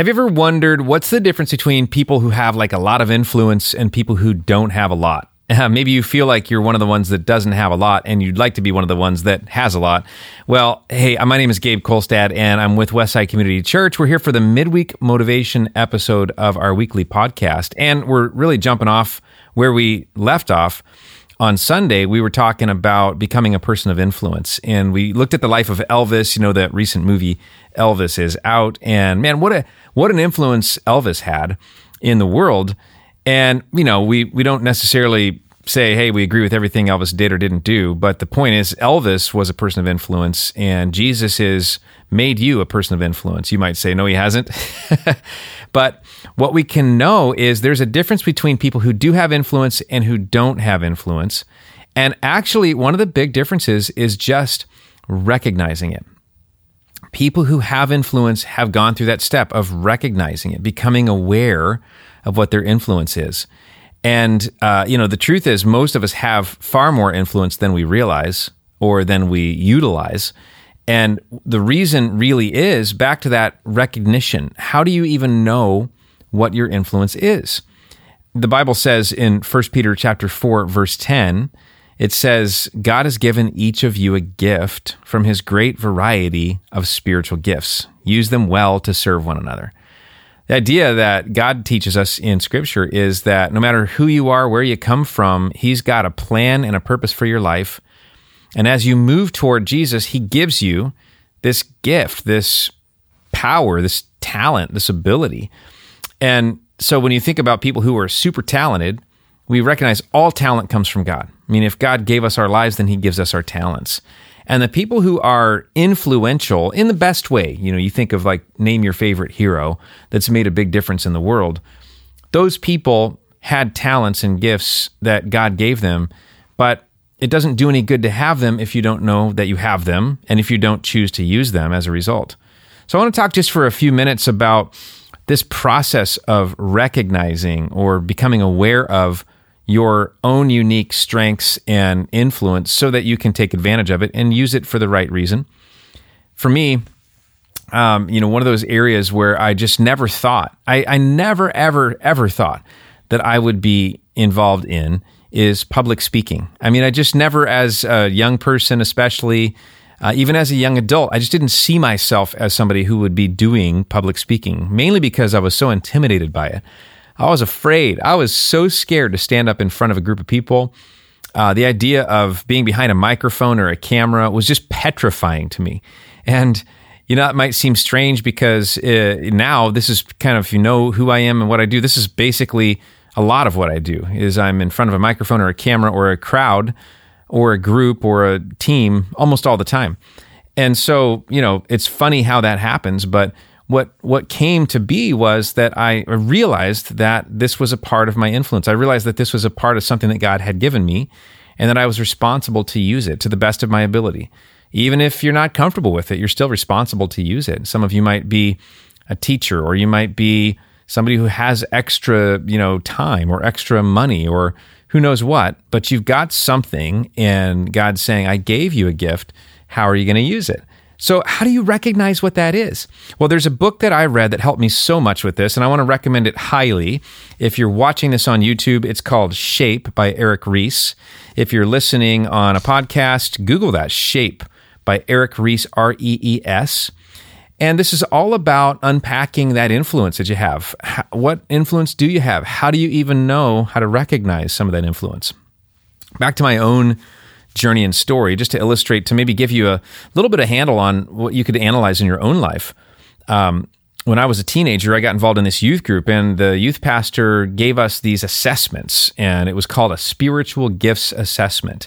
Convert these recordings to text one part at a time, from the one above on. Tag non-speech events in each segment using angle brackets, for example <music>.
Have you ever wondered what's the difference between people who have like a lot of influence and people who don't have a lot? Uh, maybe you feel like you're one of the ones that doesn't have a lot and you'd like to be one of the ones that has a lot. Well, hey, my name is Gabe Kolstad and I'm with Westside Community Church. We're here for the midweek motivation episode of our weekly podcast. And we're really jumping off where we left off on Sunday, we were talking about becoming a person of influence. And we looked at the life of Elvis. You know, that recent movie Elvis is out. And man, what a what an influence Elvis had in the world. And, you know, we we don't necessarily say, hey, we agree with everything Elvis did or didn't do. But the point is, Elvis was a person of influence, and Jesus has made you a person of influence. You might say, no, he hasn't. <laughs> but what we can know is there's a difference between people who do have influence and who don't have influence. And actually, one of the big differences is just recognizing it. People who have influence have gone through that step of recognizing it, becoming aware of what their influence is. And, uh, you know, the truth is, most of us have far more influence than we realize or than we utilize. And the reason really is back to that recognition. How do you even know what your influence is? The Bible says in 1 Peter chapter 4 verse 10, it says God has given each of you a gift from his great variety of spiritual gifts. Use them well to serve one another. The idea that God teaches us in Scripture is that no matter who you are, where you come from, He's got a plan and a purpose for your life. And as you move toward Jesus, He gives you this gift, this power, this talent, this ability. And so when you think about people who are super talented, we recognize all talent comes from God. I mean, if God gave us our lives, then He gives us our talents. And the people who are influential in the best way, you know, you think of like name your favorite hero that's made a big difference in the world. Those people had talents and gifts that God gave them, but it doesn't do any good to have them if you don't know that you have them and if you don't choose to use them as a result. So I want to talk just for a few minutes about this process of recognizing or becoming aware of your own unique strengths and influence so that you can take advantage of it and use it for the right reason. For me, um, you know, one of those areas where I just never thought, I, I never, ever, ever thought that I would be involved in is public speaking. I mean, I just never, as a young person, especially, uh, even as a young adult, I just didn't see myself as somebody who would be doing public speaking, mainly because I was so intimidated by it. I was afraid. I was so scared to stand up in front of a group of people. Uh, the idea of being behind a microphone or a camera was just petrifying to me. And, you know, it might seem strange because uh, now this is kind of, you know, who I am and what I do. This is basically a lot of what I do is I'm in front of a microphone or a camera or a crowd or a group or a team almost all the time. And so, you know, it's funny how that happens, but what what came to be was that I realized that this was a part of my influence. I realized that this was a part of something that God had given me and that I was responsible to use it to the best of my ability. Even if you're not comfortable with it, you're still responsible to use it. Some of you might be a teacher or you might be somebody who has extra, you know, time or extra money or who knows what, but you've got something and God's saying, "I gave you a gift. How are you going to use it?" So, how do you recognize what that is? Well, there's a book that I read that helped me so much with this, and I want to recommend it highly. If you're watching this on YouTube, it's called Shape by Erik Rees. If you're listening on a podcast, Google that Shape by Erik Rees, R E E S. And this is all about unpacking that influence that you have. What influence do you have? How do you even know how to recognize some of that influence? Back to my own journey and story, just to illustrate, to maybe give you a little bit of handle on what you could analyze in your own life. Um, when I was a teenager, I got involved in this youth group, and the youth pastor gave us these assessments, and it was called a spiritual gifts assessment.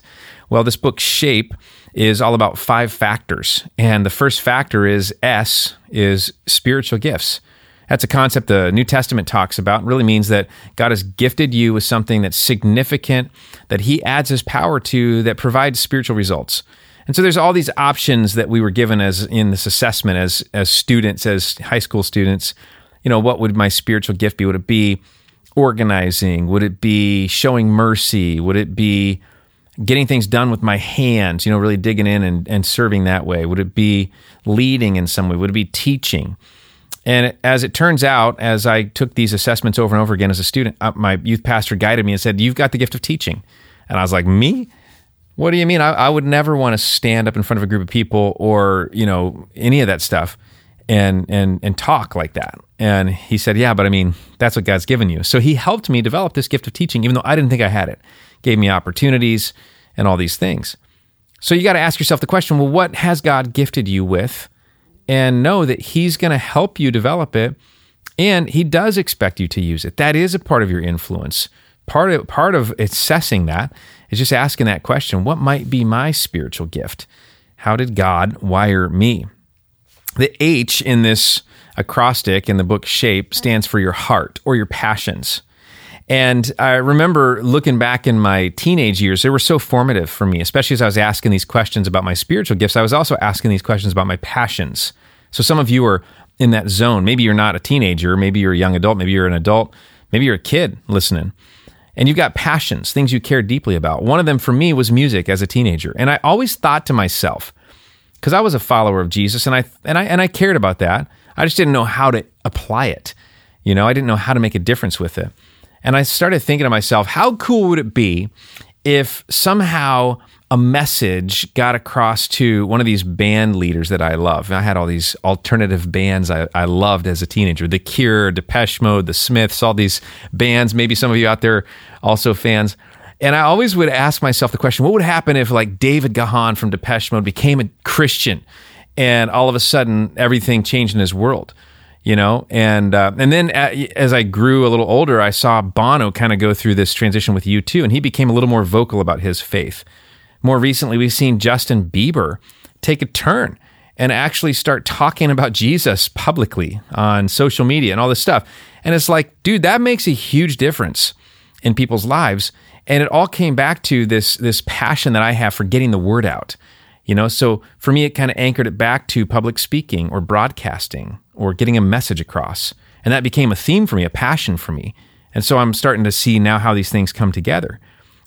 Well, this book, Shape, is all about five factors. And the first factor is S, is spiritual gifts. That's a concept the New Testament talks about. It really means that God has gifted you with something that's significant, that He adds His power to, that provides spiritual results. And so there's all these options that we were given as in this assessment as as students, as high school students. You know, what would my spiritual gift be? Would it be organizing? Would it be showing mercy? Would it be getting things done with my hands, you know, really digging in and, and serving that way? Would it be leading in some way? Would it be teaching? And as it turns out, as I took these assessments over and over again as a student, uh, my youth pastor guided me and said, You've got the gift of teaching. And I was like, Me? What do you mean? I, I would never want to stand up in front of a group of people or, you know, any of that stuff and and and talk like that. And he said, "Yeah, but I mean, that's what God's given you." So he helped me develop this gift of teaching even though I didn't think I had it. Gave me opportunities and all these things. So you got to ask yourself the question, well, what has God gifted you with? And know that he's going to help you develop it and he does expect you to use it. That is a part of your influence. Part of part of assessing that is just asking that question, what might be my spiritual gift? How did God wire me? The H in this acrostic in the book Shape stands for your heart or your passions. And I remember looking back in my teenage years, they were so formative for me, especially as I was asking these questions about my spiritual gifts. I was also asking these questions about my passions. So some of you are in that zone. Maybe you're not a teenager, maybe you're a young adult, maybe you're an adult, maybe you're a kid listening. And you've got passions, things you care deeply about. One of them for me was music as a teenager. And I always thought to myself, because I was a follower of Jesus and I and I and I cared about that. I just didn't know how to apply it. You know, I didn't know how to make a difference with it. And I started thinking to myself, how cool would it be if somehow a message got across to one of these band leaders that I love. I had all these alternative bands I, I, loved as a teenager The Cure, Depeche Mode, The Smiths, all these bands. Maybe some of you out there also fans. And I always would ask myself the question, what would happen if like David Gahan from Depeche Mode became a Christian and all of a sudden everything changed in his world? You know, and uh, and then as I grew a little older, I saw Bono kind of go through this transition with U2, and he became a little more vocal about his faith. More recently, we've seen Justin Bieber take a turn and actually start talking about Jesus publicly on social media and all this stuff. And it's like, dude, that makes a huge difference in people's lives and it all came back to this this passion that I have for getting the word out. You know, so for me, it kind of anchored it back to public speaking or broadcasting or getting a message across. And that became a theme for me, a passion for me. And so I'm starting to see now how these things come together.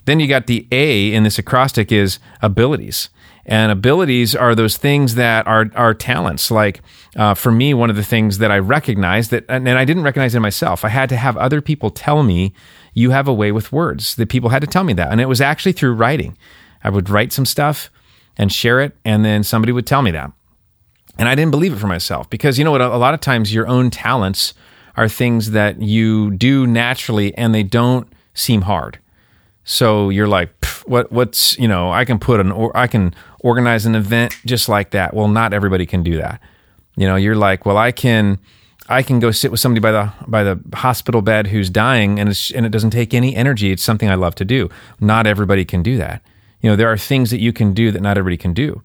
Then you got the A in this acrostic is abilities. And abilities are those things that are, are talents. Like uh, for me, one of the things that I recognized that, and I didn't recognize in myself, I had to have other people tell me you have a way with words. That people had to tell me that. And it was actually through writing. I would write some stuff and share it, and then somebody would tell me that. And I didn't believe it for myself because you know what? A lot of times your own talents are things that you do naturally and they don't seem hard. So you're like, what? What's you know? I can put an or I can organize an event just like that. Well, not everybody can do that. You know, you're like, well, I can I can go sit with somebody by the by the hospital bed who's dying, and it's, and it doesn't take any energy. It's something I love to do. Not everybody can do that. You know, there are things that you can do that not everybody can do,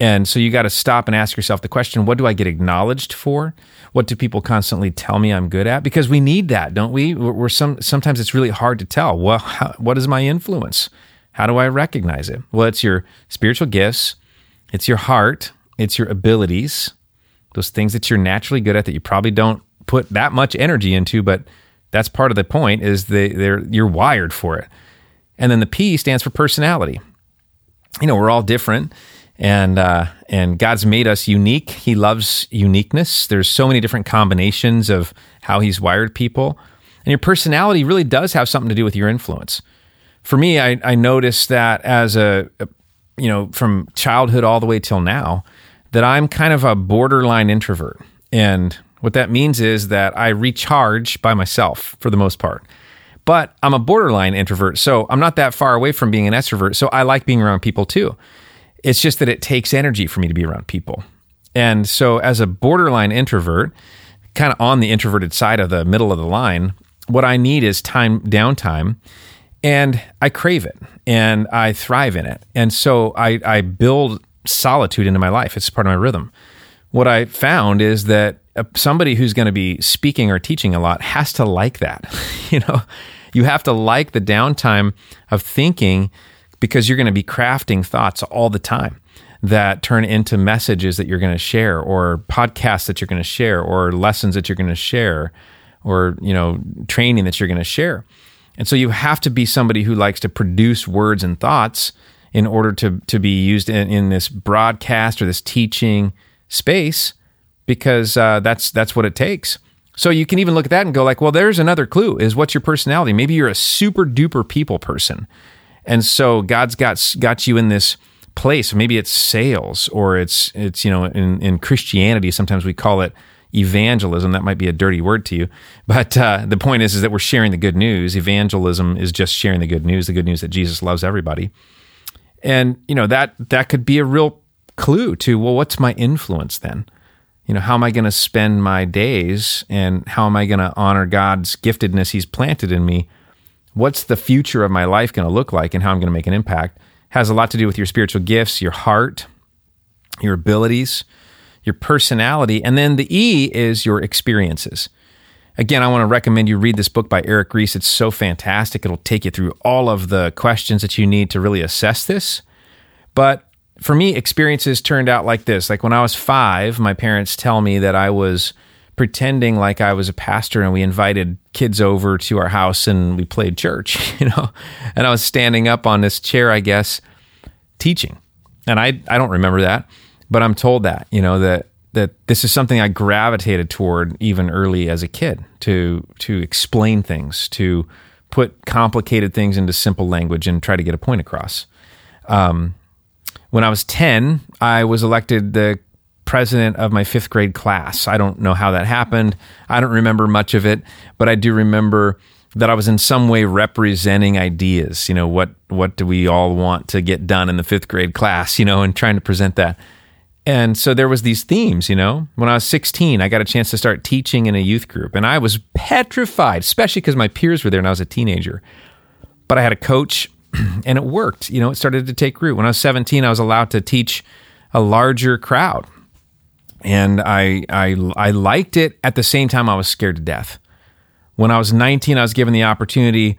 and so you got to stop and ask yourself the question: What do I get acknowledged for? What do people constantly tell me I'm good at? Because we need that, don't we? We're some sometimes it's really hard to tell. Well, <laughs> how, what is my influence? How do I recognize it? Well, it's your spiritual gifts, it's your heart, it's your abilities those things that you're naturally good at that you probably don't put that much energy into, but that's part of the point is they they're you're wired for it. And then the P stands for personality. You know, we're all different and uh, and God's made us unique. He loves uniqueness. There's so many different combinations of how He's wired people, and your personality really does have something to do with your influence. For me, I, I noticed that as a, a you know from childhood all the way till now, that I'm kind of a borderline introvert. And what that means is that I recharge by myself for the most part. But I'm a borderline introvert, so I'm not that far away from being an extrovert. So I like being around people too. It's just that it takes energy for me to be around people. And so, as a borderline introvert, kind of on the introverted side of the middle of the line, what I need is time, downtime, and I crave it and I thrive in it. And so I, I build solitude into my life. It's part of my rhythm. What I found is that uh, somebody who's going to be speaking or teaching a lot has to like that. <laughs> you know, you have to like the downtime of thinking because you're going to be crafting thoughts all the time that turn into messages that you're going to share or podcasts that you're going to share or lessons that you're going to share or, you know, training that you're going to share. And so you have to be somebody who likes to produce words and thoughts in order to, to be used in, in this broadcast or this teaching space because uh, that's that's what it takes. So you can even look at that and go like, well, there's another clue: is what's your personality? Maybe you're a super duper people person, and so God's got got you in this place. Maybe it's sales or it's it's you know in in Christianity sometimes we call it evangelism. That might be a dirty word to you, but uh, the point is is that we're sharing the good news. Evangelism is just sharing the good news, the good news that Jesus loves everybody, and you know that that could be a real clue to well, what's my influence then? You know, how am I going to spend my days, and how am I going to honor God's giftedness He's planted in me? What's the future of my life going to look like, and how I'm going to make an impact? Has a lot to do with your spiritual gifts, your heart, your abilities your personality. And then the E is your experiences. Again, I want to recommend you read this book by Erik Rees. It's so fantastic. It'll take you through all of the questions that you need to really assess this. But for me, experiences turned out like this. Like when I was five, my parents tell me that I was pretending like I was a pastor and we invited kids over to our house and we played church, <laughs> you know. And I was standing up on this chair, I guess, teaching. And I I don't remember that but I'm told that you know that that this is something I gravitated toward even early as a kid to to explain things, to put complicated things into simple language and try to get a point across. Um, when I was 10, I was elected the president of my fifth grade class. I don't know how that happened. I don't remember much of it, but I do remember that I was in some way representing ideas. You know, what what do we all want to get done in the fifth grade class? You know, and trying to present that. And so there was these themes, you know. When I was 16, I got a chance to start teaching in a youth group and I was petrified, especially because my peers were there and I was a teenager. But I had a coach <clears throat> and it worked. You know, it started to take root. When I was 17, I was allowed to teach a larger crowd. And I I I liked it at the same time I was scared to death. When I was 19, I was given the opportunity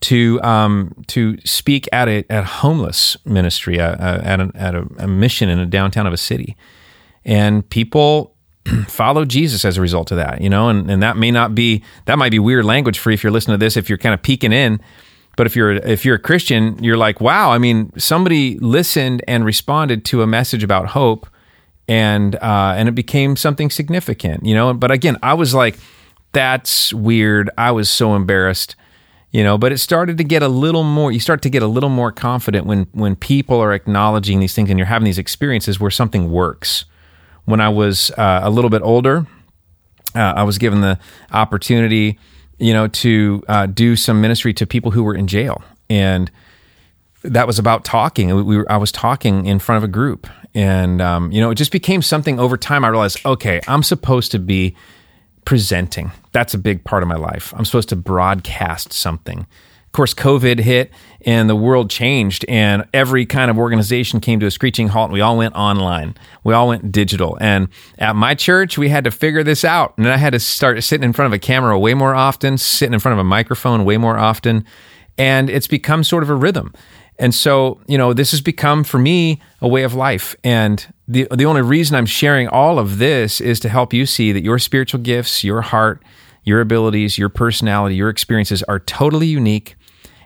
to um, to speak at a at homeless ministry uh, at, a, at a, a, mission in a downtown of a city, and people <clears throat> follow Jesus as a result of that. You know, and and that may not be that might be weird language for if you're listening to this if you're kind of peeking in. But if you're if you're a Christian, you're like, wow. I mean, somebody listened and responded to a message about hope, and uh, and it became something significant. You know. But again, I was like, that's weird. I was so embarrassed you know but it started to get a little more you start to get a little more confident when when people are acknowledging these things and you're having these experiences where something works when i was uh, a little bit older uh, i was given the opportunity you know to uh, do some ministry to people who were in jail and that was about talking we were, i was talking in front of a group and um, you know it just became something over time i realized okay i'm supposed to be presenting. That's a big part of my life. I'm supposed to broadcast something. Of course, COVID hit and the world changed, and every kind of organization came to a screeching halt, and we all went online. We all went digital. And at my church, we had to figure this out. And I had to start sitting in front of a camera way more often, sitting in front of a microphone way more often. And it's become sort of a rhythm. And so, you know, this has become for me a way of life. And the the only reason I'm sharing all of this is to help you see that your spiritual gifts, your heart, your abilities, your personality, your experiences are totally unique.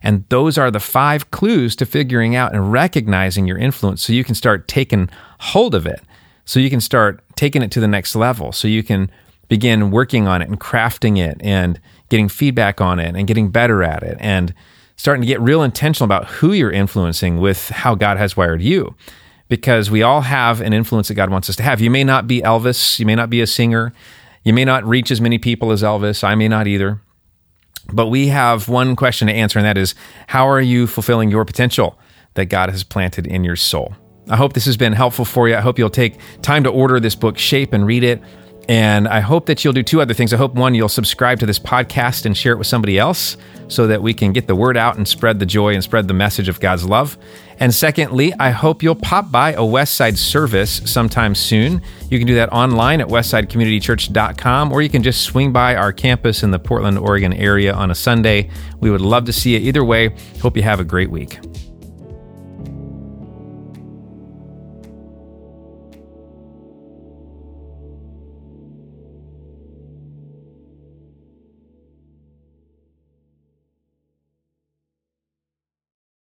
And those are the five clues to figuring out and recognizing your influence so you can start taking hold of it. So you can start taking it to the next level. So you can begin working on it and crafting it and getting feedback on it and getting better at it and starting to get real intentional about who you're influencing with how God has wired you. Because we all have an influence that God wants us to have. You may not be Elvis, you may not be a singer, you may not reach as many people as Elvis, I may not either. But we have one question to answer, and that is how are you fulfilling your potential that God has planted in your soul? I hope this has been helpful for you. I hope you'll take time to order this book, Shape, and read it. And I hope that you'll do two other things. I hope one, you'll subscribe to this podcast and share it with somebody else so that we can get the word out and spread the joy and spread the message of God's love. And secondly, I hope you'll pop by a Westside service sometime soon. You can do that online at westsidecommunitychurch.com or you can just swing by our campus in the Portland, Oregon area on a Sunday. We would love to see you either way. Hope you have a great week.